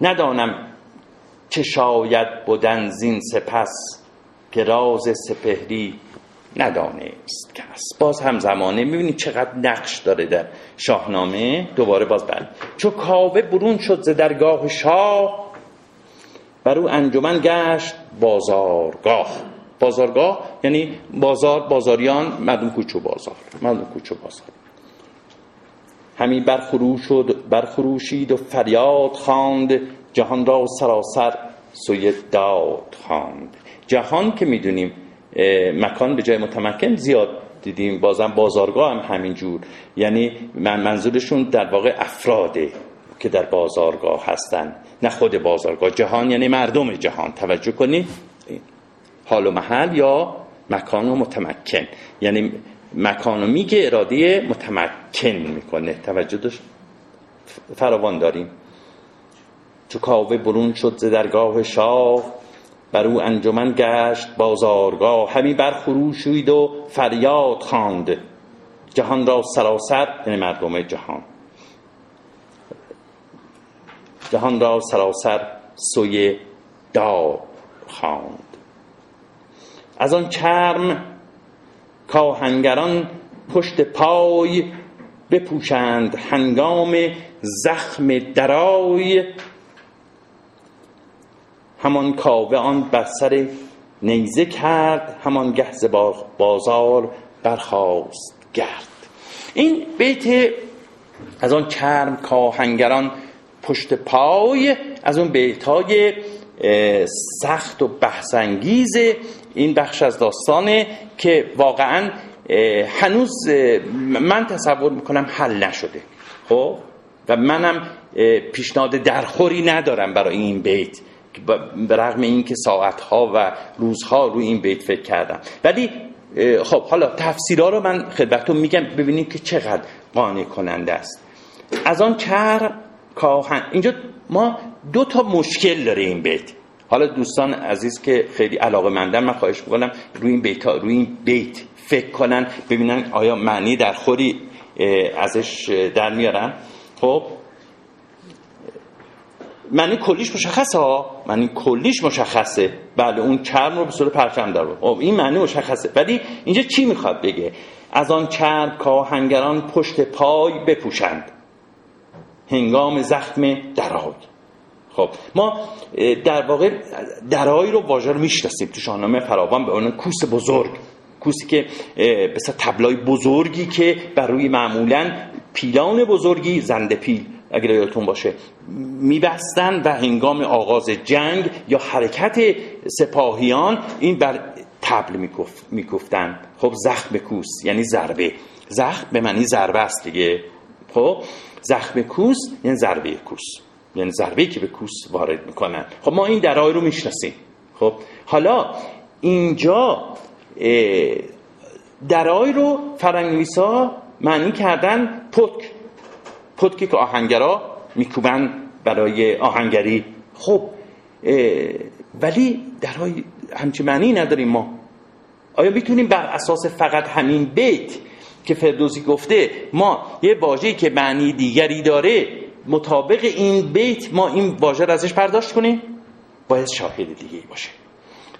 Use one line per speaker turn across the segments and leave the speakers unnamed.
ندانم چه شاید بودن زین سپس که راز سپهری ندانست کس. باز هم زمانه می‌بینید چقدر نقش داره در شاهنامه. دوباره باز بعد چو کاوه برون شد ز درگاه شاه بر او انجمن گشت بازارگاه. بازارگاه یعنی بازار بازاریان مردم کوچو بازار. مردم کوچو بازار. همی برخروش شد برخروشید و فریاد خواند. جهان را سراسر سوی داد خواند. جهان که می‌دونیم مکان به جای متمکن زیاد دیدیم. بازم بازارگاه هم همینجور یعنی من منظورشون در واقع افراده که در بازارگاه هستن. نه خود بازارگاه. جهان یعنی مردم جهان. توجه کنید حال و محل یا مکان و متمکن. یعنی مکان و میگه اراده متمکن می‌کنه. توجه فراوان داریم. چو کاوه برون شد ز درگاه شاه بر او انجمن گشت بازارگاه. همی برخروشید و فریاد خواند. جهان را سراسر یعنی مردم جهان. جهان را سراسر سوی داد خواند. از آن چرم کاهنگران پشت پای بپوشند هنگام زخم درای. همان کاوه آن بر سر نیزه کرد همان گهز بازار برخواست گرد. این بیت از آن چرم کاهنگران پشت پای از اون بیت های سخت و بحثانگیز این بخش از داستانه که واقعا هنوز من تصور می‌کنم حل نشده خب؟ و منم پیشنهاد درخوری ندارم برای این بیت به رغم اینکه ساعتها و روزها روی این بیت فکر کردم. ولی خب حالا تفسیرها رو من خدمتتون میگم ببینید که چقدر قانع کننده است. از آن چر کاهن اینجا ما دو تا مشکل داره این بیت. حالا دوستان عزیز که خیلی علاقه مندن من خواهش می‌کنم روی این بیت روی این بیت فکر کنن ببینن آیا معنی در خوری ازش در میارن. خب؟ معنی کلیش مشخصه ها. معنی کلیش مشخصه. بله اون چرم رو به صورت پرچم داره. خب این معنی مشخصه. ولی اینجا چی می‌خواد بگه؟ از آن چرم کاهنگران پشت پای بپوشند. هنگام زخم درای خب ما در واقع درای رو واژه رو می‌شناسیم تو شاهنامه فراوان به اون کوس بزرگ. کوسی که مثل تبلای بزرگی که بر روی معمولا پیلان بزرگی زنده پیل اگر یادتون باشه میبستن و هنگام آغاز جنگ یا حرکت سپاهیان این بر تبل میکفتن. خب زخم کوس یعنی ضربه. زخم به معنی ضربه است دیگه. خب زخم کوس یعنی ضربه کوس. یعنی ضربه که به کوس وارد می‌کنن. خب ما این درای رو می‌شناسیم. خب حالا اینجا درای رو فرنگویسا معنی کردن پتک. پتکی که آهنگرا میکوبن برای آهنگری. خب ولی درای همچی معنی نداریم ما. آیا می‌تونیم بر اساس فقط همین بیت که فردوسی گفته ما یه واژه‌ای که معنی دیگری داره مطابق این بیت ما این واژه رو ازش پرداشت کنیم باید شاهد دیگه باشه.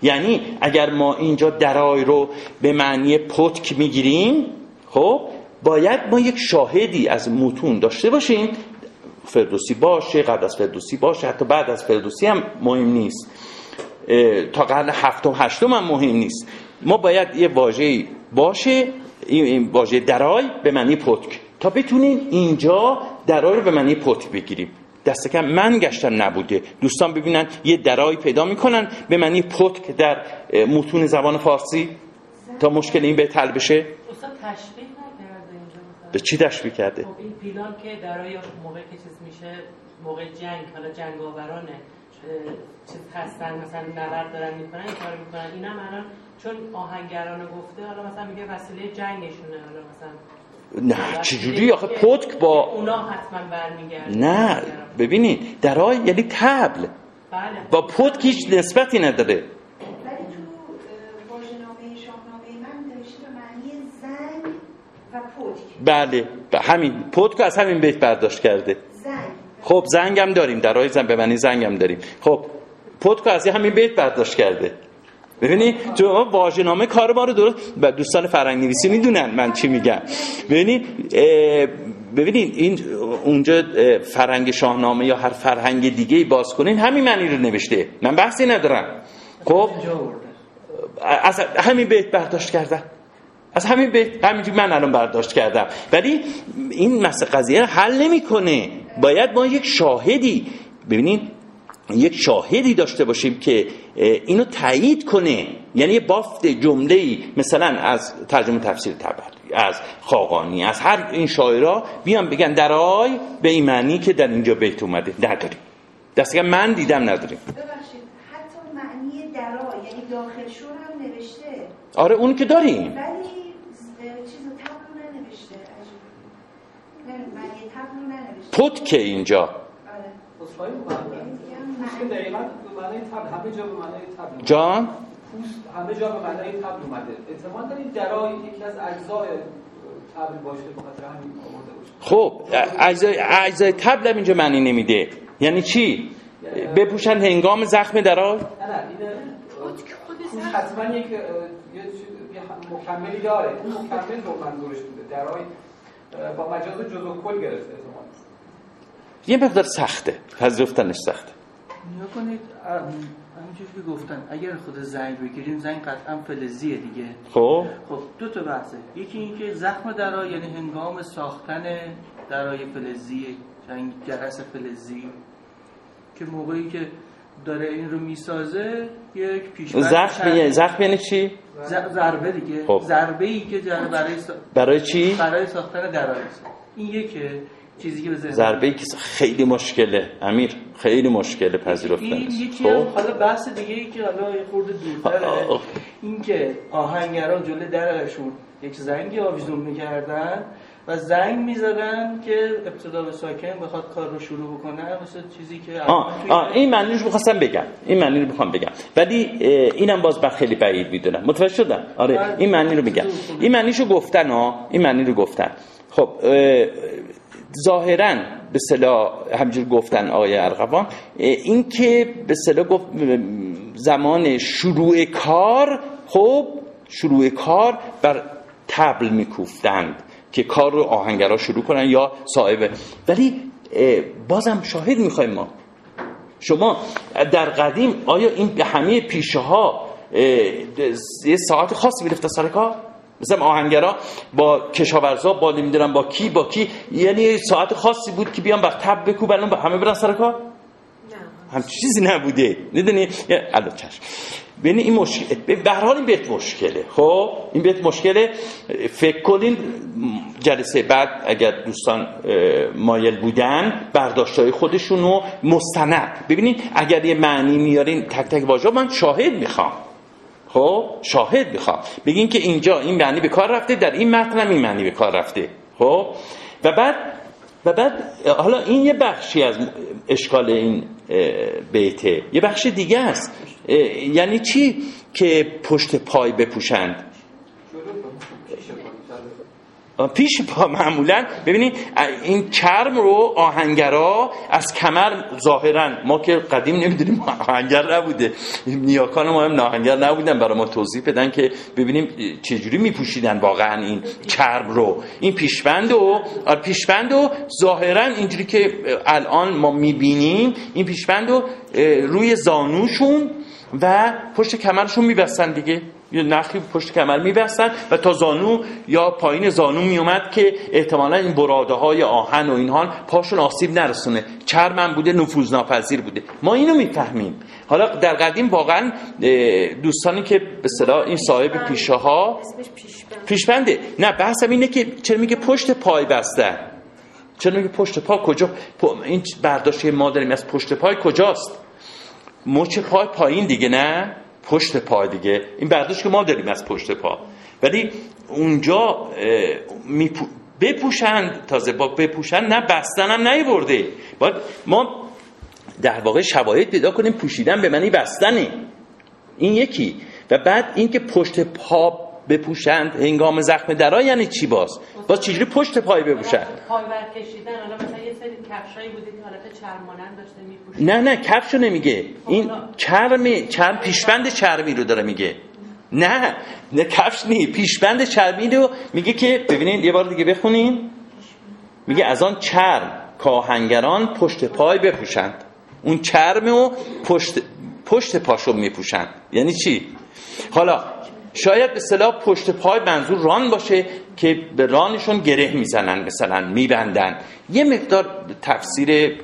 یعنی اگر ما اینجا درای رو به معنی پتک می‌گیریم خب باید ما یک شاهدی از متون داشته باشیم. فردوسی باشه قبل از فردوسی باشه حتی بعد از فردوسی هم مهم نیست. تا قرن هفتم هشتم هم مهم نیست. ما باید یه واژه باشه این واژه درای به معنی پتک. تا بتونیم اینجا درای رو به معنی پتک بگیریم. دست کم من گشتم نبوده. دوستان ببینن یه درای پیدا می‌کنن به معنی پتک در متون زبان فارسی. تا مشکل این به حل بشه به چی تشبیه کرده؟
خب این پیلان که درای موقع که چیز میشه موقع جنگ حالا جنگاورانه چیز هستن مثلا نبرد دارن می‌کنن این کار می‌کنن. اینا الان چون آهنگرانو گفته حالا مثلا میگه وسیله جنگشونه حالا مثلا
نه چجوری آخه پتک با
اونا حتما برمیگرده
نه ببینید درای یعنی تبل.
بله.
با پتک هیچ نسبتی نداره.
ولی تو واژه‌نامه شاهنامه من نوشته به معنی زنگ و پتک.
بله به همین. پتک از همین بیت برداشت کرده.
زنگ.
خب زنگم داریم. در زن به معنی زنگم داریم. خب پودکو از همین بیت برداشت کرده. ببینی تو واژه‌نامه کار ما رو درست دوستان فرهنگ نویسی می‌دونن من چی میگم. ببینی ببینید این اونجا فرهنگ شاهنامه یا هر فرهنگ دیگه ای باز کنین همین معنی رو نوشته. من بحثی ندارم. خب؟ از همین بیت برداشت کردم. از همین بیت همینجوری من الان برداشت کردم. ولی این مسئله قضیه حل نمی‌کنه. باید ما یک شاهدی ببینید یک شاهدی داشته باشیم که اینو تایید کنه. یعنی یه بافت جمله ای مثلا از ترجمه تفسیر تبری از خاقانی از هر این شاعرها بیان بگن درای به این معنی که در اینجا بیت اومده. نداریم. دستگاه من دیدم نداریم.
ببخشید حتی معنی درای یعنی داخلشون هم نوشته.
آره اون که داریم.
ولی چیز تبلو ننوشته. معنی تبلو ننوشته.
پت که اینجا.
آره.
پوست دقیقا به معنی تبل همه جا به معنی تبل
جان؟
پوست همه جا به معنی تبل اومده. احتمال دارید درای یکی از اجزای تبل باشه به خاطر همین آورده باشه.
خب اجزای اجزای تبل اینجا معنی نمیده. یعنی چی؟ بپوشن هنگام زخم درای؟
نه نه این حتما یک مکملی داره. اون مکمل رو منظورش بوده. درای با مجاز جزو کل گرفته احتمال
یه مقدار سخته. پذیرفتنش سخته.
نیا کنید همینجور که گفتن اگر خود زنگ بگیریم زنگ قطعا فلزیه دیگه.
خب؟
خب دو تا بحثه. یکی اینکه زخم درای یعنی هنگام ساختن درای فلزی جنگ جرس فلزی که موقعی که داره این رو می‌سازه یک پیش
زخم یعنی زخم یعنی چی؟
ضربه دیگه. خب. ضربه ای که برای
برای چی؟
برای ساختن درای این یکه. چیزی که به
ضربه ای که خیلی مشکله. امیر خیلی مشکله پذیرفتنش.
این یکی خب. حالا بحث دیگه ای که حالا یه خورده دورتره. این که آهنگران جلوی درشون یک زنگی آویزون می‌کردن و زنگ می‌زدن که ابتدا به ساکن بخواد کار رو شروع بکنه مثل چیزی که
آه, آه این معنی رو بخواستم بگم. این معنی رو بخوام بگم. ولی اینم باز بر خیلی بعید می‌دونم. متوجه شدم؟ آره. این معنی رو بگم این معنیشو گفتن ها این معنی رو گفتن. خب ظاهرا به صلاح همجور گفتن آقای ارغوان این که به صلاح گفت زمان شروع کار خب شروع کار بر تبل میکوفتند که کار رو آهنگرا شروع کنن یا صاحبه ولی بازم شاهد می‌خوایم ما. شما در قدیم آیا این به همه پیشه ها یه ساعت خاصی می‌رفته سر کار؟ مثلا آهنگرا با کشاورزا با نمی‌دونم با کی با کی یعنی ساعت خاصی بود که بیان بر تب بکوبن همه برن سر کار؟ هم چیزی نبوده. می‌دونی؟ الان چشم. ببین این مشکل به هر حال این بیت مشکله. خب؟ این بیت مشکله. فکر کنین جلسه بعد اگر دوستان مایل بودن برداشتای خودشونو مستند. ببینید اگر یه معنی میارین تک تک واژه من شاهد می‌خوام. خب شاهد می‌خوام. بگین که اینجا این معنی به کار رفته در این متن این معنی به کار رفته. خب و بعد و بعد حالا این یه بخشی از اشکال این بیته. یه بخش دیگه است. یعنی چی؟ که پشت پای بپوشند. پیش پا معمولا. ببینید این کرم رو آهنگرا از کمر ظاهرا ما که قدیم نمی‌دونیم آهنگر نبوده. نیاکان ما هم آهنگر نبودن برای ما توضیح بدن که ببینیم چجوری میپوشیدن واقعا این کرم رو. این پیشبند و پیشبند و ظاهرا اینجوری که الان ما می‌بینیم این پیشبند رو روی زانوشون و پشت کمرشون میبستن دیگه. یه نخی پشت کمر میبستن و تا زانو یا پایین زانو میومد که احتمالا این براده های آهن و اینها پاشون آسیب نرسونه. چرمم بوده نفوذ ناپذیر بوده. ما اینو می‌فهمیم. حالا در قدیم واقعا دوستانی که به صلاح این صاحب پیشه ها پیشبنده. نه بحثم اینه که چرا میگه پشت پای بسته چرا میگه پشت پا کجا؟ این برداشت ما داریم از پشت پای کجاست؟ مچ پای پایین دیگه نه؟ پشت پا دیگه. این برداشت که ما داریم از پشت پا. ولی اونجا بپوشند تازه با بپوشند نه بستن هم نیورده. باید ما در واقع شواهد پیدا کنیم پوشیدن به معنی بستنه این یکی. و بعد اینکه پشت پا بپوشند هنگام زخم درا یعنی چی باز؟ باز چجوری پشت پای بپوشند
پای برکشیدن حالا مثلا یه سری کفشایی بوده که حالت چرمانند داشته
نه نه کفشو نمیگه. این چرمی چرم پیشبند چرمی رو داره میگه. نه نه کفش نی پیشبند چرمی رو میگه که ببینید یه بار دیگه بخونین. میگه از آن چرم کاهنگران پشت پای بپوشند. اون چرم و پشت پشت پاشو میپوشند. یعنی چی؟ حالا شاید به صلاح پشت پای منظور ران باشه که به رانشون گره می‌زنن مثلا میبندن. یه مقدار تفسیر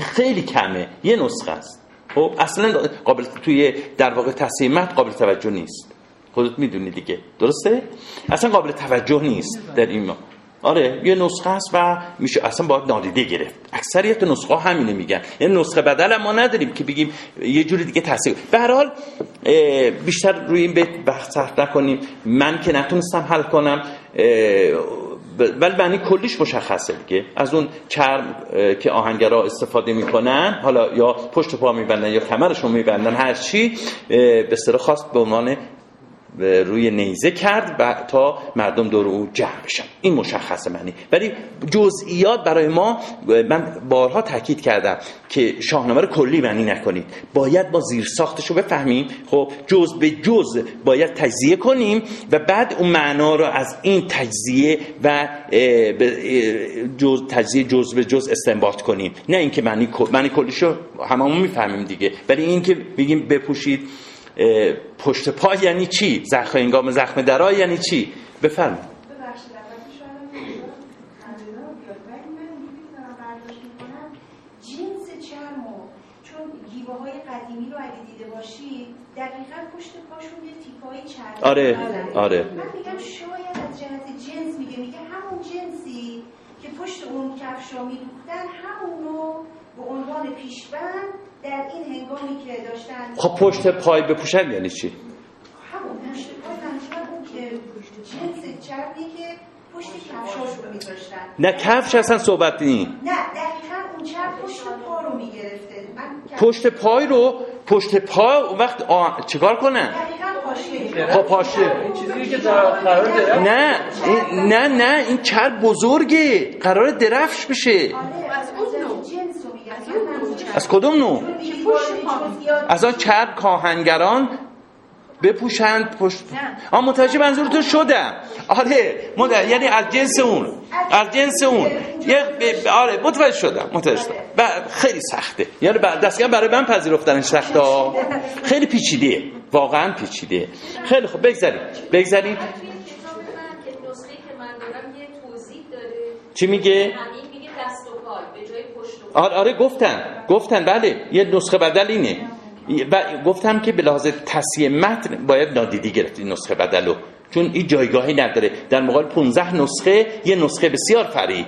خیلی کمه. یه نسخه است. خب اصلا قابل توی در واقع تصمیمت قابل توجه نیست. خودت می‌دونی دیگه. درسته؟ اصلا قابل توجه نیست در این. آره یه نسخه است و میشه اصلا باید نادیده گرفت. اکثریت نسخه همینه میگن. یه نسخه بدل ما نداریم که بگیم یه جوری دیگه تاثیر به هر حال بیشتر روی این بحث نکنیم. من که نتونستم حل کنم ولی معنی کلیش مشخصه دیگه. از اون چرم که آهنگرا استفاده می‌کنن حالا یا پشت پا میبندن یا کمرشون میبندن هر چی به سر خواست به عنوان روی نیزه کرد و تا مردم دور او جمع بشن این مشخص معنی. ولی جزئیات برای ما من بارها تاکید کردم که شاهنامه رو کلی معنی نکنید. باید ما زیر ساختش رو بفهمیم. خب جز به جز باید تجزیه کنیم و بعد اون معنا رو از این تجزیه و جز تجزیه جز به جز استنباط کنیم. نه اینکه معنی معنی کلیش رو هممون می‌فهمیم دیگه. ولی اینکه بگیم بپوشید پشت پا یعنی چی؟ زخم انگام زخم درا یعنی چی؟ بفرمایید.
جنس چرم چون گیوه های قدیمی رو اگه دیده باشید دقیقا پشت پاشون یه
آره آره.
من میگم شاید از جهت جنس میگه. میگه همون جنسی که پشت اون کفشا میدوختن همونو به عنوان پیشبند در این هنگامی که داشتن
خب پشت پای بپوشن یعنی چی؟
همون پشت پای اون که جنس چرمی که پشت کفشاش رو میذاشتن؟
نه کفش اصلا صحبت نی.
نه دقیقا اون چرم پشت پا رو می‌گرفته.
پشت پای رو پشت پا اون وقت آ... چیکار کنن؟ خب پاشه نه نه نه این چرب بزرگه. قرار درفش بشه
آره، از اون جنس
از کدوم نوع؟ از آن چرب کاهنگران بپوشند پشت آن متوجه منظورتون شدم آره مد... یعنی از جنس اون. از جنس اون. یه آره متوجه شدم متوجه شدم. خیلی سخته. یعنی دستگاه برای من پذیرفتنش سخته خیلی پیچیده. واقعا پیچیده. خیلی خوب بگذاریم. بگذاریم. چی میگه؟ آره, آره گفتن گفتن بله یه نسخه بدل اینه. گفتم که به لحاظ تصیه متن باید نادیدی گرفت این نسخه بدلو. چون این جایگاهی نداره. در مقابل 15 نسخه یه نسخه بسیار فری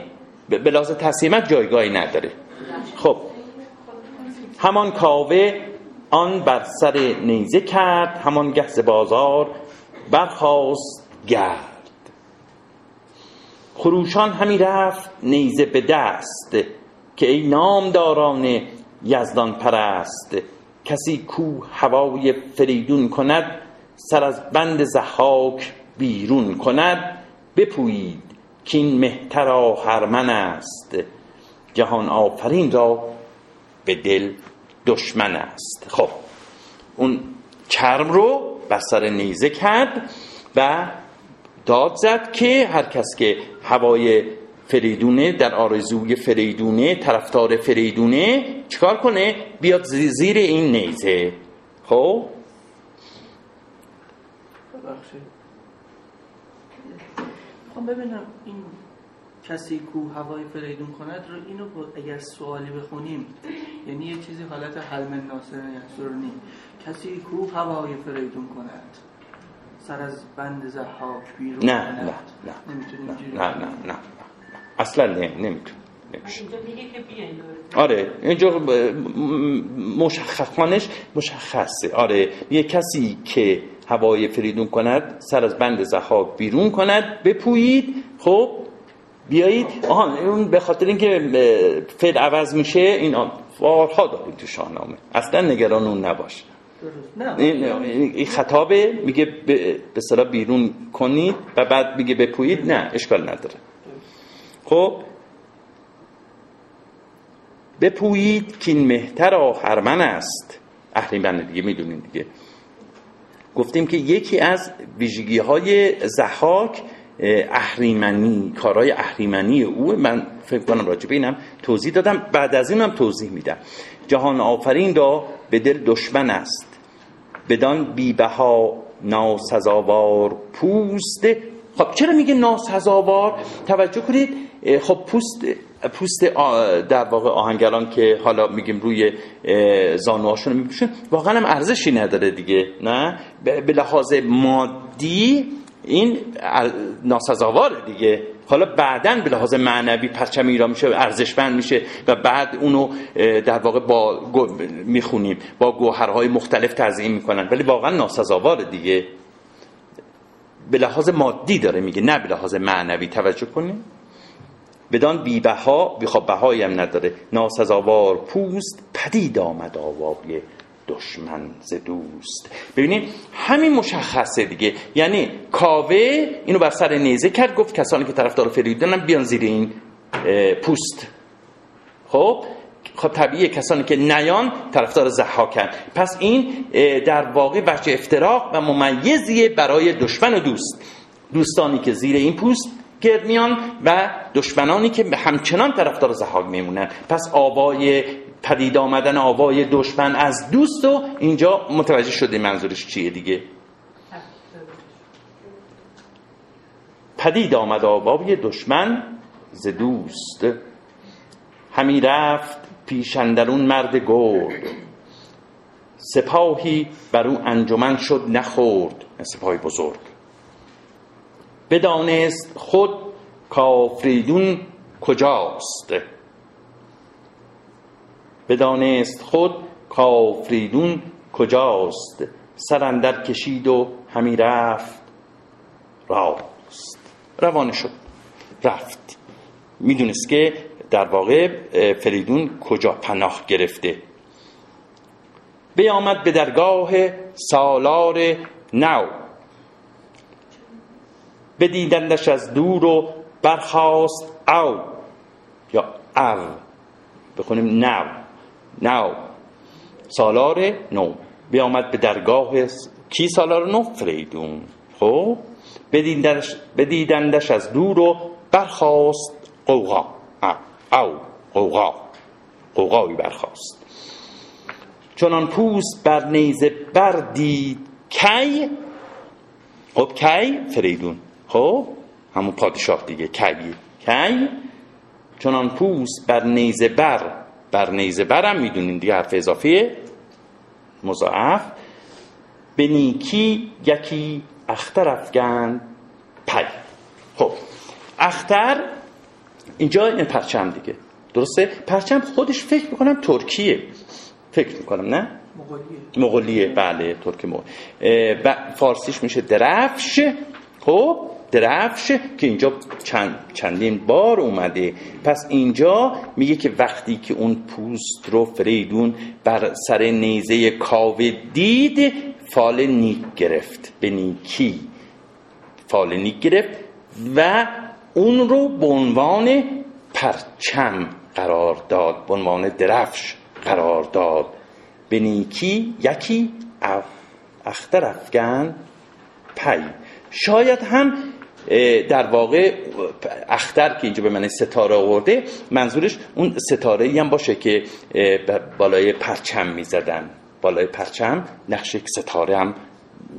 به لحاظ متن جایگاهی نداره. خب. همان کاوه آن بر سر نیزه کرد همان گهز بازار برخواست گرد. خروشان همی رفت نیزه به دست. که ای نامداران یزدان پرست کسی کو هوای فریدون کند سر از بند زحاک بیرون کند. بپویید که این مهترا هرمن است. جهان آفرین را به دل دشمن است. خب اون چرم رو بر سر نیزه کرد و داد زد که هر کس که هوای فریدونه در آرزوی فریدونه طرفدار فریدونه چیکار کنه؟ بیاد زیر این نیزه. خب؟
خب ببینم این کسی کو هوای فریدون کند رو اینو اگر سوالی بخونیم یعنی یه چیزی حالت حلم ناصر یحصرنی کسی کو هوای فریدون کند؟ سر از بند زحاک بیرون
نه نه نه نه نه نه. اصلا نمیتون نمیشه. آره اینجا مشخصانش مشخصه. آره یه کسی که هوای فریدون کند سر از بند زحاک بیرون کند بپویید خب بیایید. آها اون به خاطر اینکه فعل عوض میشه این بارها داریم تو شاهنامه. اصلا نگران اون نباش این خطابه میگه به صلاح بیرون کنید و بعد میگه بپویید. نه اشکال نداره. خب؟ بپویید که این مهتر آخرمن است. اهریمن دیگه می‌دونین دیگه. گفتیم که یکی از ویژگی های زحاک اهریمنی کارهای اهریمنی او. من فکر کنم راجبه اینم توضیح دادم. بعد از اینم توضیح میدم. جهان آفرین را به دل دشمن است. بدان بیبها ناسزاوار پوست. خب چرا میگه ناسزاوار؟ توجه کنید خب پوست پوست در واقع آهنگران که حالا میگیم روی زانوهاشون میپوشن واقعا هم ارزشی نداره دیگه نه؟ به لحاظ مادی این ناسزاواره دیگه. حالا بعدا به لحاظ معنوی پرچم ایران میشه ارزشمند میشه و بعد اونو در واقع با می‌خونیم با گوهرهای مختلف تزیین می‌کنن. ولی واقعا ناسزاواره دیگه. به لحاظ مادی داره میگه نه به لحاظ معنوی. توجه کنیم بدان بیبها بیخواب بهایی هم نداره. ناسزاوار پوست پدید آمد آوابی دشمن ز دوست. ببینید همین مشخصه دیگه. یعنی کاوه اینو بر سر نیزه کرد گفت کسانی که طرفدار فریدونن بیان زیر این پوست. خب خب طبیعیه کسانی که نیان طرفدار زحاکن پس این در واقع وجه افتراق و ممیزیه برای دشمن و دوست. دوستانی که زیر این پوست گرد میان و دشمنانی که همچنان طرفدار زحاک میمونن. پس آوای پدید آمدن آوای دشمن از دوست و اینجا متوجه شده منظورش چیه دیگه. پدید آمد آوای دشمن ز دوست. همی رفت پیشندرون مرد گرد. سپاهی بر او انجمن شد نخورد. سپاهی بزرگ. بدانست خود کافریدون کجاست. بدانست خود کافریدون کجاست. سرندر کشید و همی رفت. راست. روانه شد. رفت. می‌دونست که در واقع فریدون کجا پناه گرفته. بیامد به درگاه سالار نو. بدیدندش از دور و برخواست او. یا او. بخونیم نو. نو. سالار نو. بیامد به درگاه کی سالار نو؟ فریدون. خب؟ بدیدندش, بدیدندش از دور و برخواست قوغا او. قوغا قوغایی برخواست چنان پوست بر نیزه بردید کی؟ خب کی؟ فریدون. خب همون پادشاه دیگه کی؟ کی؟ چنان پوست بر نیزه بر بر نیزه برم می‌دونین دیگه حرف اضافه مضاعف. به نیکی یکی اختر افگن پی. خب اختر اینجا این پرچم دیگه درسته؟ پرچم خودش فکر می‌کنم ترکیه. فکر می‌کنم نه؟ مغولیه. بله ترکی مغول فارسیش میشه درفش. خب درفش که اینجا چند چندین بار اومده. پس اینجا میگه که وقتی که اون پوست رو فریدون بر سر نیزه کاوه دید فال نیک گرفت. به نیکی. فال نیک گرفت و اون رو به عنوان پرچم قرار داد. به عنوان درفش قرار داد. به نیکی یکی اختر افگن پی. شاید هم در واقع اختر که اینجا به من ستاره آورده منظورش اون ستاره ای هم باشه که بالای پرچم می‌زدن. بالای پرچم نقش یک ستاره هم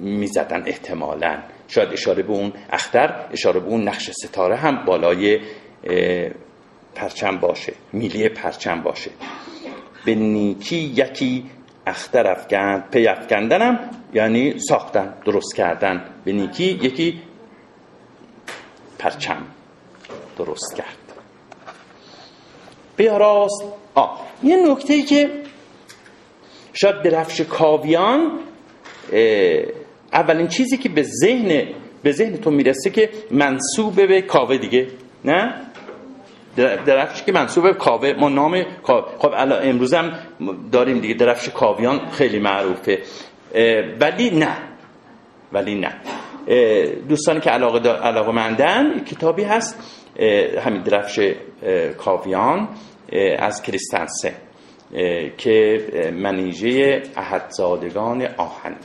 می‌زدن احتمالا. شاید اشاره به اون اختر اشاره به اون نقش ستاره هم بالای پرچم باشه میلی پرچم باشه. به نیکی یکی اختر افکند پی افکندنم یعنی ساختن درست کردن. به نیکی یکی پرچم درست کرد. بیا راست. آه. یه نکته ای که شاید درفش کاویان اولین چیزی که به ذهن به ذهن تو می‌رسه که منصوب به کاوه دیگه نه؟ درفش که منصوب به کاوه. ما نام خب الان امروز هم داریم دیگه درفش کاویان خیلی معروفه. ولی نه. ولی نه. دوستانی که علاقه, علاقه مندن کتابی هست همین درفش کاویان از کریستنسه که منیژه احدزادگان آهن.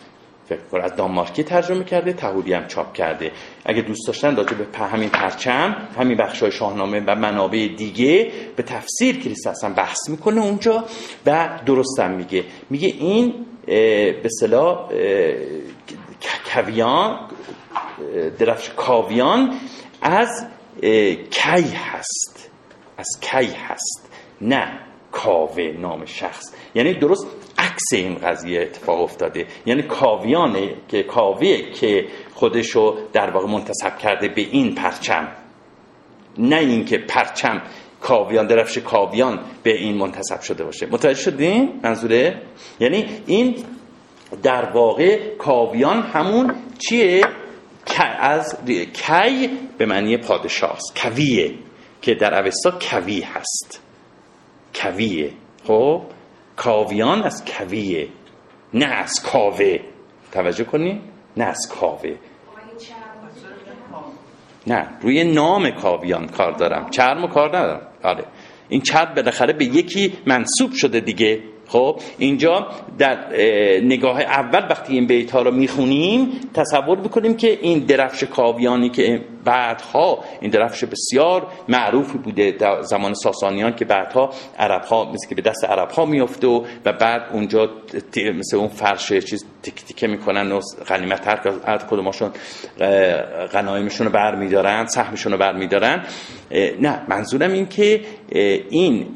فکر از دانمارکی ترجمه کرده تهوری هم چاپ کرده. اگه دوست داشتن راجع به همین پرچم همین بخش های شاهنامه و منابع دیگه به تفسیر کریستنسن بحث می‌کنه اونجا و درستم میگه. میگه این به صلاح کویان درفش کاویان از کی هست. از کی هست نه کاوه نام شخص. یعنی درست عکس این قضیه اتفاق افتاده. یعنی کاویانه که کاویه که خودشو در واقع منتصب کرده به این پرچم. نه اینکه پرچم کاویان درفش کاویان به این منتصب شده باشه. متوجه شدین منظوره؟ یعنی این در واقع کاویان همون چیه؟ از کی به معنی پادشاه است کویه که در اوستا کوی هست. کویه. خب؟ کاویان از کویه نه از کاوه. توجه کنی؟ نه از کاوه. نه روی نام کاویان کار دارم. چرم کار ندارم. آره. این چرم بالاخره به یکی منصوب شده دیگه. خب اینجا در نگاه اول وقتی این بیت ها رو می‌خونیم تصور می‌کنیم که این درفش کاویانی که بعدها این درفش بسیار معروفی بوده در زمان ساسانیان که بعدها عرب ها مثل که به دست عرب ها میفته و, بعد اونجا مثل اون فرش چیز تک تیکه می‌کنن و غنیمت هر کدوماشون غنایمشون رو برمیدارن سهمشون رو برمیدارن. نه منظورم این که این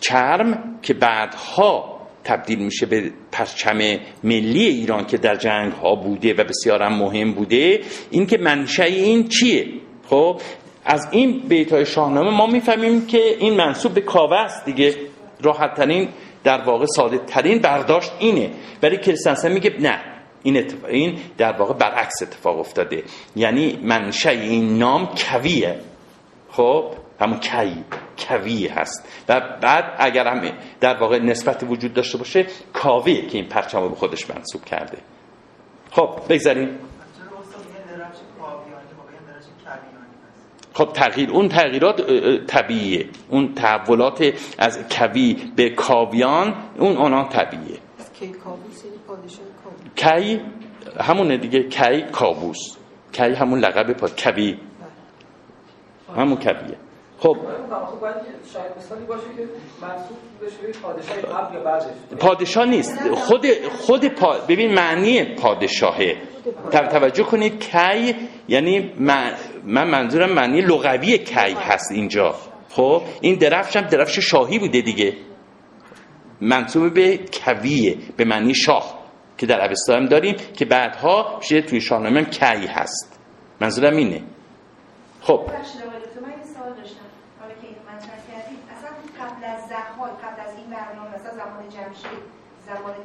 چرم که بعدها تبدیل میشه به پرچم ملی ایران که در جنگ ها بوده و بسیار هم مهم بوده. این که منشه این چیه؟ خب از این بیت های شاهنامه ما می‌فهمیم که این منصوب به کاوه است دیگه. راحت ترین در واقع ساده ترین برداشت اینه. ولی کریستنسن میگه نه این, این در واقع برعکس اتفاق افتاده. یعنی منشه این نام کویه. خب همون کی کوی هست. و بعد اگر هم در واقع نسبت وجود داشته باشه کاویه که این پرچم رو به خودش منصوب کرده. خب بگذاریم. خب تغییر اون تغییرات طبیعیه. اون تحولات از کوی به کاویان اون اونا طبیعیه. کی همونه دیگه. کی کابوس کی همون لقب پا کوی. همون کویه. خب. پادشاه نیست. خود خود پا... ببین معنی پادشاهه. توجه کنید کی یعنی من, من منظورم معنی لغوی کی هست اینجا. خب؟ این درفش هم درفش شاهی بوده دیگه. منصوب به کویه به معنی شاه که در اوستا هم داریم که بعدها شده توی شاهنامه هم کی هست. منظورم اینه. خب.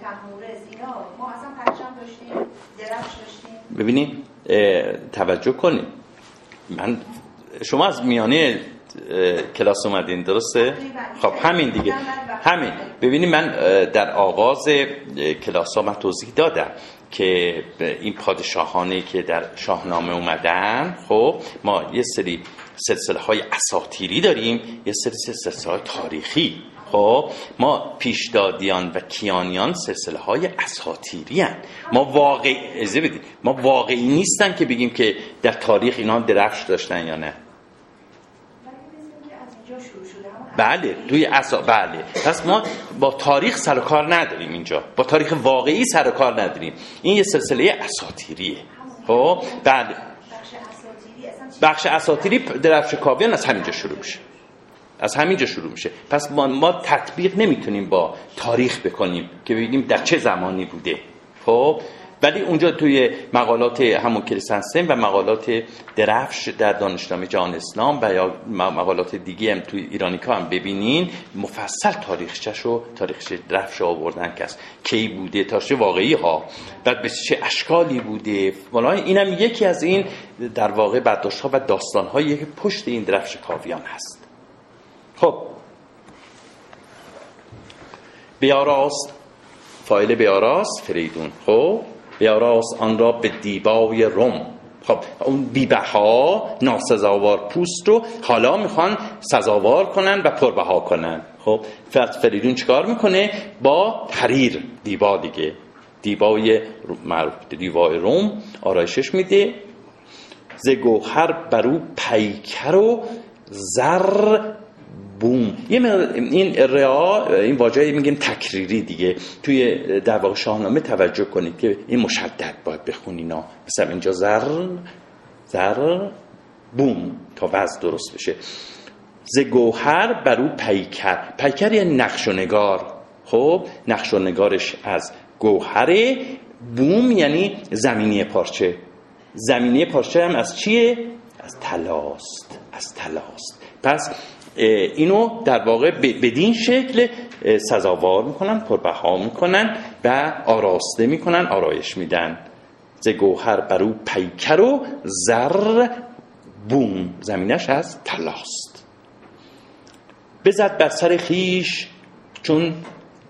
تحمورز اینا ما اصلا پرچم داشتیم درفش داشتیم.
ببینید توجه کنید من شما از میانه کلاس اومدین درسته؟ خب همین دیگه. همین. ببینید من در آغاز کلاس ها من توضیح دادم که این پادشاهانی که در شاهنامه اومدن خب ما یه سری سلسله های اساتیری داریم یه سری سلسله های تاریخی. خب ما پیشدادیان و کیانیان سلسله های اساطیری هن. ما واقعی بدید ما واقعی نیستن که بگیم که در تاریخ اینا درفش داشتن یا نه. بله توی اسا بله. پس ما با تاریخ سر کار نداریم اینجا. با تاریخ واقعی سر کار نداریم. این یه سلسله اساطیریه. خب بله. بخش اساطیری درفش کاویان از همینجا شروع میشه. از همینجا شروع میشه. پس ما, ما تطبیق نمی‌تونیم با تاریخ بکنیم که ببینیم در چه زمانی بوده. خب؟ ولی اونجا توی مقالات همون کریستنسن و مقالات درفش در دانشنامه جهان اسلام و یا مقالات دیگه هم توی ایرانیکا هم ببینین مفصل تاریخچش و تاریخچه درفش آوردن که کی بوده تا چه واقعی ها و به چه اشکالی بوده. این هم یکی از این در واقع برداشت ها و داستان هایی که پشت این درفش کاویان هست. خب. بیاراست. فایل بیاراست فریدون. خب. بیاراست آن را به دیبای روم. خب اون بیبها ناسزاوار پوست رو حالا می‌خوان سزاوار کنن و پربها کنن. خب فریدون چیکار می‌کنه؟ با حریر دیبا دیگه. دیبای معروف دیبای روم آرایشش میده. ز گوهر برو پیکر و زر بوم. این رعا این واژه میگیم تکریری دیگه. توی در واقع شاهنامه توجه کنید که این مشدد باید بخونینا مثلا اینجا زر زر بوم تا وضع درست بشه. ز گوهر برو پیکر. پیکر یه نقش و نگار. خب نقش و نگارش از گوهر. بوم یعنی زمینی پارچه. زمینی پارچه هم از چیه؟ از تلاست. از تلاست. پس اینو در واقع بدین شکل سزاوار می‌کنن پربها می‌کنن و آراسته می‌کنن آرایش میدن. ز گوهر برو پیکر و زر بوم. زمینش از تلاست بزد بر سر خیش چون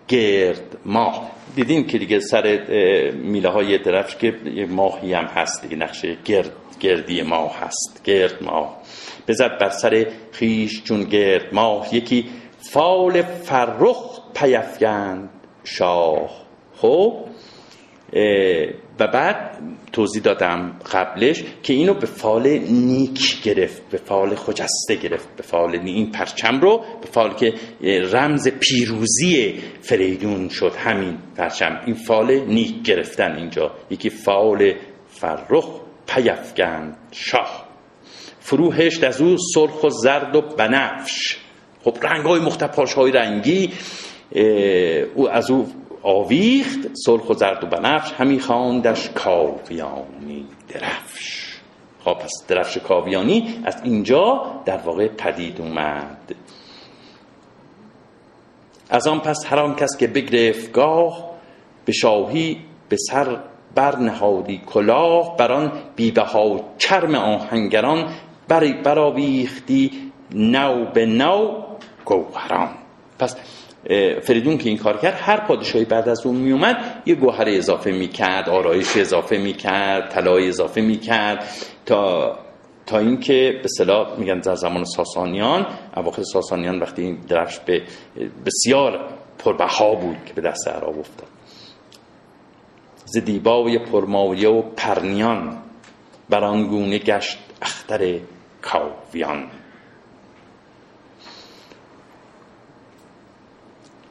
گرد ماه. دیدیم که دیگه سر میله های درفش که ماهی هم هست دیگه نقشه گرد گردی ماه هست گرد ماه بزد بر سر خویش چون گرد ماه یکی فال فرخ پی افگند شاه. خب؟ و بعد توضیح دادم قبلش که اینو به فال نیک گرفت به فال خجسته گرفت به فال این پرچم رو به فال که رمز پیروزی فریدون شد همین پرچم. این فال نیک گرفتن اینجا. یکی فال فرخ پیفگند شاه. فروهشت از او سرخ و زرد و بنفش. خب رنگ های مختلف های رنگی او از او آویخت سرخ و زرد و بنفش همی خواندش کاویانی درفش. خب پس درفش کاویانی از اینجا در واقع پدید اومد. از آن پس هر آن کس که بگرفت گاه به شاهی به سر برنهادی کلاه بران بیبه ها چرم آهنگران بر برآویختی نو به نو گوهران. پس فریدون که این کار کرد هر پادشاهی بعد از اون میومد یه گوهر اضافه می‌کرد آرایش اضافه می‌کرد طلای اضافه می‌کرد تا تا اینکه به صلاح میگن در زمان ساسانیان اواخر ساسانیان وقتی این درفش به بسیار پربها بود که به دست عرب افتاد. ز دیبای پرمایه و پرنیان بر گونه گشت اختر کاویان.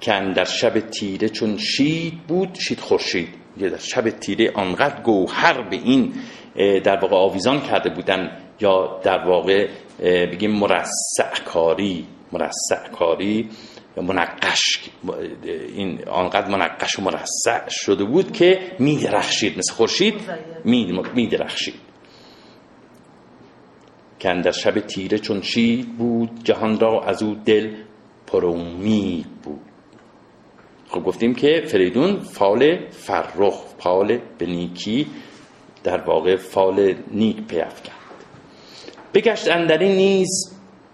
که در شب تیره چون شید بود شید خورشید. در شب تیره آنقدر گوهر به این در واقع آویزان کرده بودن یا در واقع بگیم مرسع کاری مرسع کاری منقش این آنقدر منقش و مرسع شده بود که می درخشید مثل خورشید می درخشید که در شب تیره چون شید بود جهان را از او دل پر امید بود. خب گفتیم که فریدون فال فرخ فال به نیکی در واقع فال نیک پیف کرد بگشت اندری نیز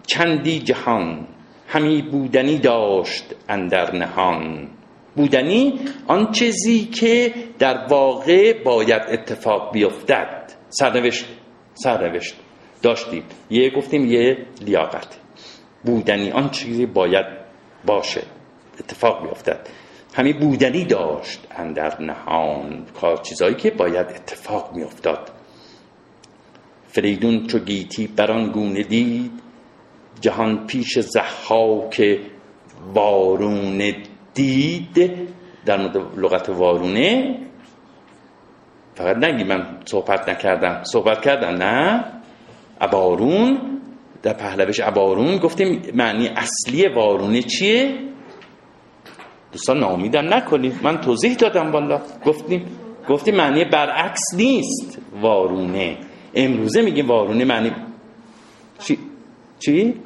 چندی جهان. همی بودنی داشت اندر نهان. بودنی آن چیزی که در واقع باید اتفاق بیفتد. سرنوشت سرنوشت. داشتیم یه گفتیم یه لیاقت. بودنی آن چیزی باید باشه اتفاق بیفتد. همین بودنی داشت اندر نهان. کار چیزایی که باید اتفاق میافتاد. فریدون چو گیتی بران گونه دید جهان پیش زحاک وارونه دید. در لغت وارونه فقط نگی من صحبت نکردم. صحبت کردم نه؟ ابارون در پهلوش ابارون گفتیم معنی اصلی وارونه چیه؟ دوستان ناامیدم نکنید. من توضیح دادم والا. گفتیم گفتیم معنی برعکس نیست وارونه. امروزه میگیم وارونه معنی چی؟ چی؟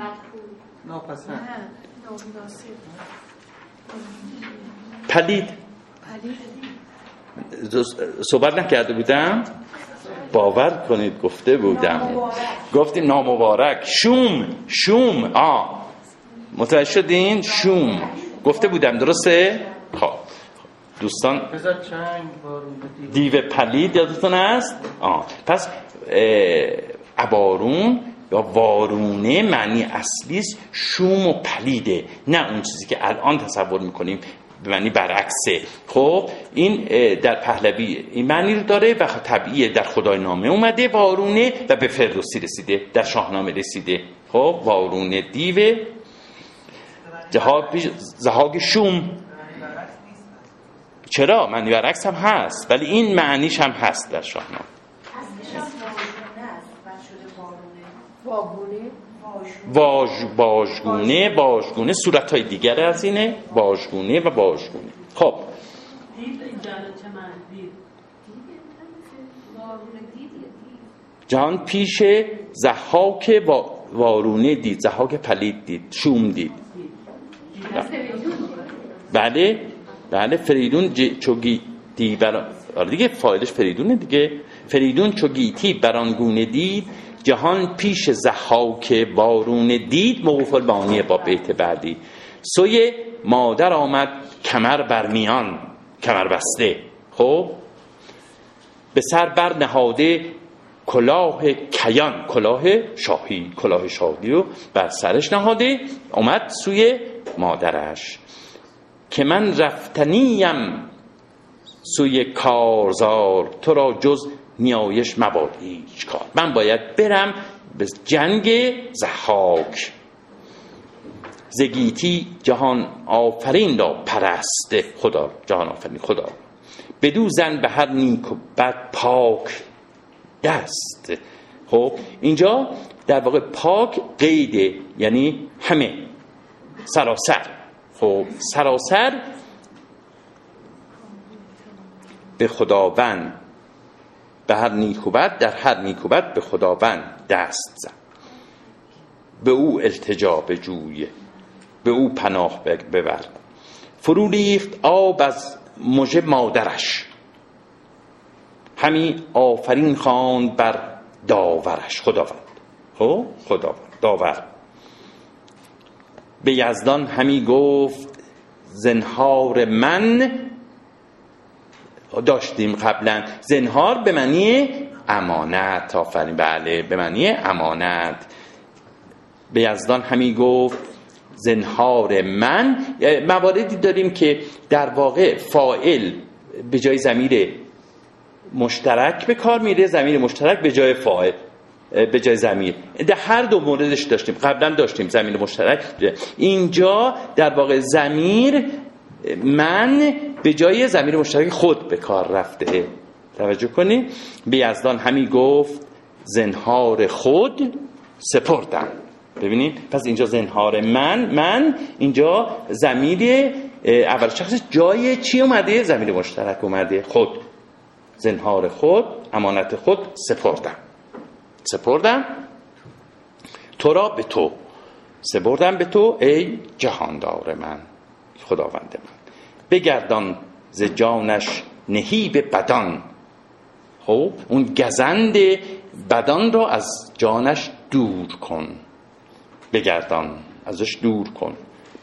پلید. صحبت نکرده بودم؟ باور کنید گفته بودم. گفتیم نامبارک. شوم شوم. آ. متوجه شدین؟ شوم. گفته بودم. درسته؟ خب. دوستان دیو پلید یادتون است آه. پس ابارون یا وارونه معنی اصلیش شوم و پلیده نه اون چیزی که الان تصور می‌کنیم به معنی برعکسه. خب این در پهلوی این معنی رو داره و طبیعیه در خدای نامه اومده وارونه و به فردوسی رسیده در شاهنامه رسیده. خب وارونه دیو زهاگ شوم. چرا؟ معنی برعکس هم هست ولی این معنیش هم هست در شاهنامه. واژ باژگونه باژگونه صورت های دیگر از اینه باژگونه و باژگونه خب. جهان پیش زحاک وارونه دید زحاک پلید دید شوم دید. بله بله فریدون چوگی دی برا آره دیگه فایلش فریدونه دیگه. فریدون چوگیتی برانگونه دید. جهان پیش زحاک بارون دید موقوف البانی با بیت بعدی. سوی مادر آمد کمر بر میان کمر بسته. خب؟ به سر بر نهاده کلاه کیان کلاه شاهی کلاه شاهی رو بر سرش نهاده اومد سوی مادرش. که من رفتنیم سوی کارزار تو را جز نیایش مباد هیچ کار. من باید برم به جنگ زحاک زگیتی جهان آفرین را پرست. خدا جهان آفرین خدا. بدو زن به هر نیک و بد پاک دست. خب اینجا در واقع پاک قیده یعنی همه. سراسر. خب سراسر به خداوند به هر نیکوبت در هر نیکوبت به خداوند دست زن به او التجا به جوی به او پناه ببر. فرو ریخت آب از مژه مادرش. همی آفرین خواند بر داورش. خداوند. خب؟ خداوند. داور. به یزدان همی گفت زنهار من داشتیم قبلا. زنهار به معنی امانت. آفرین بله به معنی امانت. به یزدان همی گفت زنهار من. مواردی داریم که در واقع فائل به جای زمیر مشترک به کار میره زمیر مشترک به جای فاعل به جای زمیر در هر دو موردش داشتیم. قبلا داشتیم زمین مشترک. اینجا در واقع زمیر من به جای زمیر مشترک خود به کار رفته. توجه کنی. به یزدان همی گفت زنهار خود سپردم. ببینید پس اینجا زنهار من من اینجا زمیر اول شخص جای چی اومده؟ زمیر مشترک اومده. خود. زنهار خود امانت خود سپردم. سپردم. تو را به تو. سپردم به تو ای جهاندار من. خداوند من. بگردان ز جانش نهیب بدان. خب اون گزند بدان را از جانش دور کن. بگردان ازش دور کن.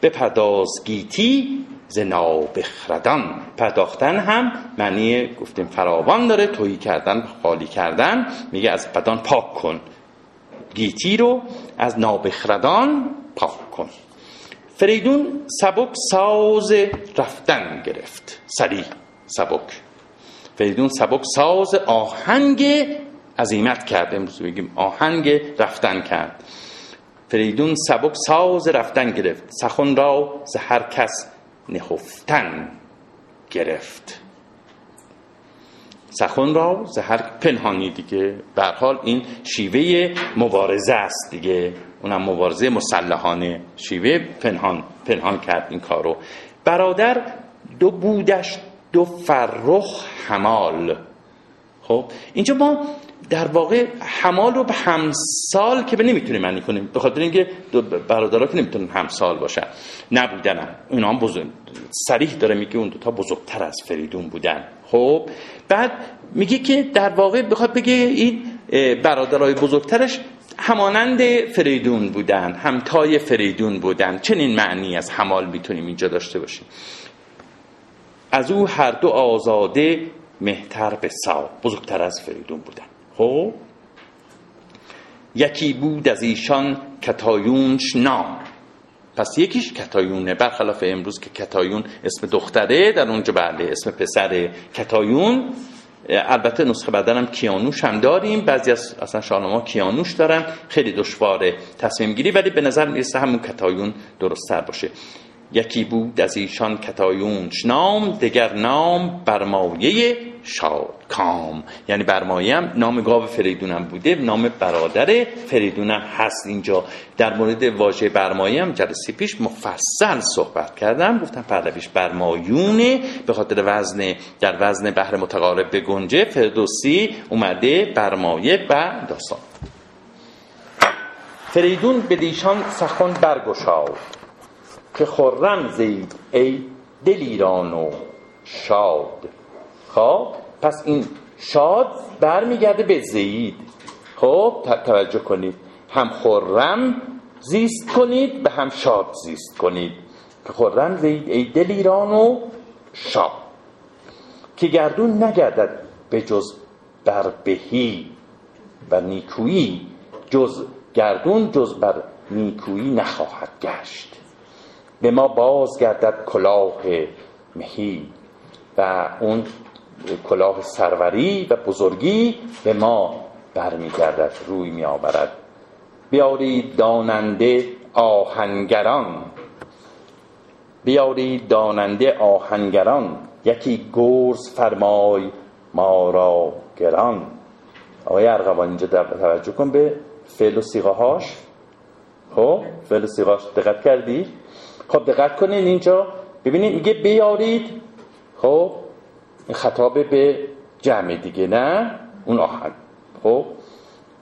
بپرداز گیتی ز نابخردان. پرداختن هم معنی گفتیم فراوان داره تویی کردن خالی کردن. میگه از بدان پاک کن. گیتی رو از نابخردان پاک کن. فریدون سبک ساز رفتن گرفت. سریع سبک. فریدون سبک ساز آهنگ عظیمت کرد. امروز بگیم آهنگ رفتن کرد. فریدون سبک ساز رفتن گرفت. سخن را ز هر کس نهفتن گرفت. سخن را زهر پنهانی دیگه. به حال این شیوه مبارزه است دیگه. اونم مبارزه مسلحانه شیوه پنهان پنهان کرد این کارو برادر دو بودش دو فرخ حمال. خب اینجا ما در واقع حمال رو به همسال که به نمی‌تونیم معنی کنیم. به خاطر اینکه برادرها که نمی‌تونن همسال باشن. نبودن اینا هم بزرگ سریح داره میگه اون دوتا بزرگتر از فریدون بودن. خب بعد میگه که در واقع بخواد بگه این برادرای بزرگترش همانند فریدون بودن همتای فریدون بودن. چنین معنی از حمال می‌تونیم اینجا داشته باشیم. از او هر دو آزاده مهتر به سا بزرگتر از فریدون بودن. یکی بود از ایشان کتایونش نام. پس یکیش کتایونه. برخلاف امروز که کتایون اسم دختره در اونجا بله اسم پسر کتایون. البته نسخه بدنم کیانوش هم داریم. بعضی از اصلا شاهنامه کیانوش دارن. خیلی دشواره تصمیم گیری ولی به نظر می‌رسه همون کتایون درست باشه. یکی بود از ایشان کتایونش نام دگر نام برمایه کام یعنی برمایه هم نام گاو فریدونم بوده نام برادر فریدونم هست اینجا. در مورد واژه برمایه هم جلسه پیش مفصل صحبت کردم. گفتم پهلویش برمایونه به خاطر وزن در وزن بحر متقارب به گنجه فردوسی اومده برمایه و داستان. فریدون به دیشان سخن برگشاد که خرم زید ای دلیران و شاد. خب پس این شاد برمیگرده به زید. خب توجه کنید. هم خرم زیست کنید به هم شاد زیست کنید. که خرم زید ای دلیران و شاد. که گردون نگردد به جز بر بهی و نیکویی جز گردون جز بر نیکویی نخواهد گشت. به ما باز گردد کلاه مهی و اون کلاه سروری و بزرگی به ما برمیگردد روی می آورد بیارید داننده آهنگران. بیارید داننده آهنگران. یکی گرز فرمای ما را گران. آقای ارغوان اینجا توجه کن به فعل و سیغه هاش خب فعل و سیغه هاش دقت کردی؟ خب دقت کنین اینجا. ببینید میگه بیارید. خب خطاب به جمع دیگه نه؟ اون آهنگ خب؟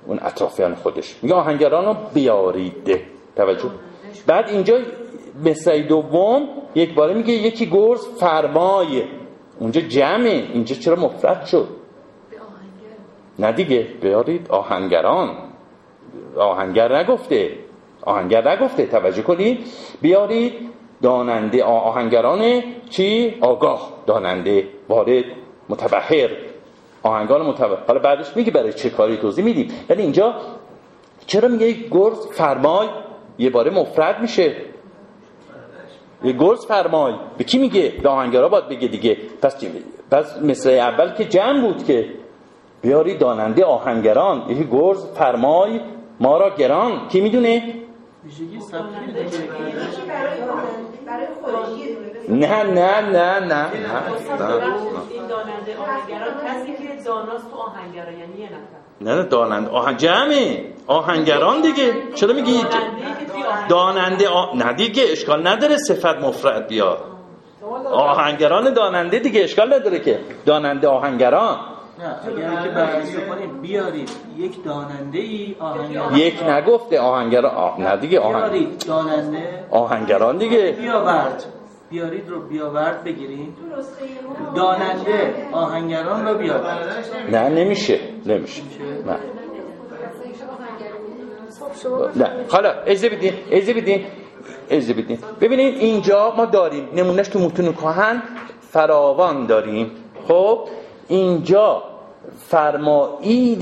اون اطرافیان خودش. میگه آهنگران رو بیارید توجه. بعد اینجا مثل دوم یک باره میگه یکی گرز فرمای. اونجا جمعه. اینجا چرا مفرد شد؟ نه دیگه. بیارید. آهنگران. آهنگر نگفته. آهنگر نگفته. توجه کنید. بیارید. داننده آهنگران چی؟ آگاه داننده وارد متبهر. آهنگان متبهر. حالا بعدش میگه برای چه کاری توضیح میدیم؟ یعنی اینجا چرا میگه یک گرز فرمای یه باره مفرد میشه؟ یه گرز فرمای. به کی میگه؟ به آهنگرا باید بگه دیگه. پس چی؟ پس مثل اول که جمع بود که بیاری داننده آهنگران یه گرز فرمای ما را گران. کی می‌دونه؟ نه نه نه نه
این داننده آهنگران کسی که داناست تو آهنگران یعنی یه نفر.
نه داننده آهنگ جمعه. آهنگران دیگه. چرا میگی داننده آ... نه دیگه اشکال نداره صفت مفرد بیاد. آهنگران داننده دیگه اشکال نداره که. داننده آهنگران.
نه اگر که بررسی کنید بیارید. یک داننده ای آهنگران
یک نگفته آهنگران آه... نه دیگه آهنگ...
بیارید داننده.
آهنگران دیگه.
بیاورد. بیارید رو بیاورد بگیرید. داننده آهنگران رو بیارید
نه نمیشه نمیشه. نه. نه. حالا اجازه بدین اجازه بدین اجازه بدین. ببینید اینجا ما داریم. نمونهش تو متون کهن فراوان داریم. خب؟ اینجا فرمایید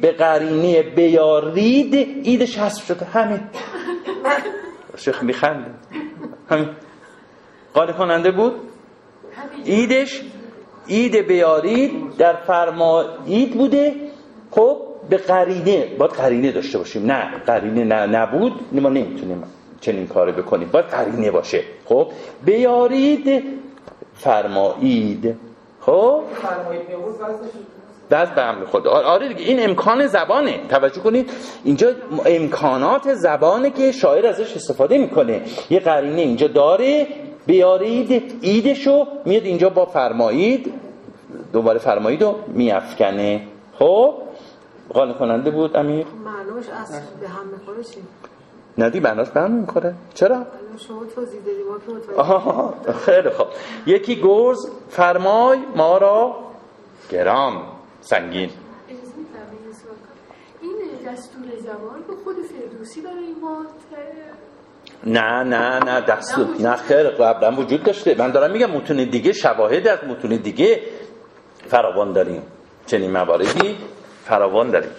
به قرینه بیارید ایدش حذف شده. همین. شیخ میخنده. همین. کننده بود؟ ایدش اید بیارید در فرمایید بوده. خب به قرینه. باید قرینه داشته باشیم. نه قرینه نه نبود. ما نمی‌تونیم چنین کاری بکنیم. باید قرینه باشه. خب بیارید فرمایید خب؟ دست به امر خود آره دیگه این امکان زبانه. توجه کنید. اینجا امکانات زبانه که شاعر ازش استفاده می‌کنه. یه قرینه اینجا داره. بیارید ایدشو میاد اینجا با فرمایید. دوباره فرمایید و میافکنه. خب؟ قانع کننده بود امیر؟
معناش اصل به هم می‌خوره چی؟
ندی معناش به هم می‌خوره. چرا؟
شما توضیح دادی ما که
خیلی خوب. یکی گرز فرمای ما را گرام سنگین.
این دستور زبان به خود فردوسی برای ما
نه نه نه دستور. نه خیر قبلا وجود داشته. من دارم میگم متون دیگه شواهد از متون دیگه فراوان داریم. چنین مواردی فراوان داریم.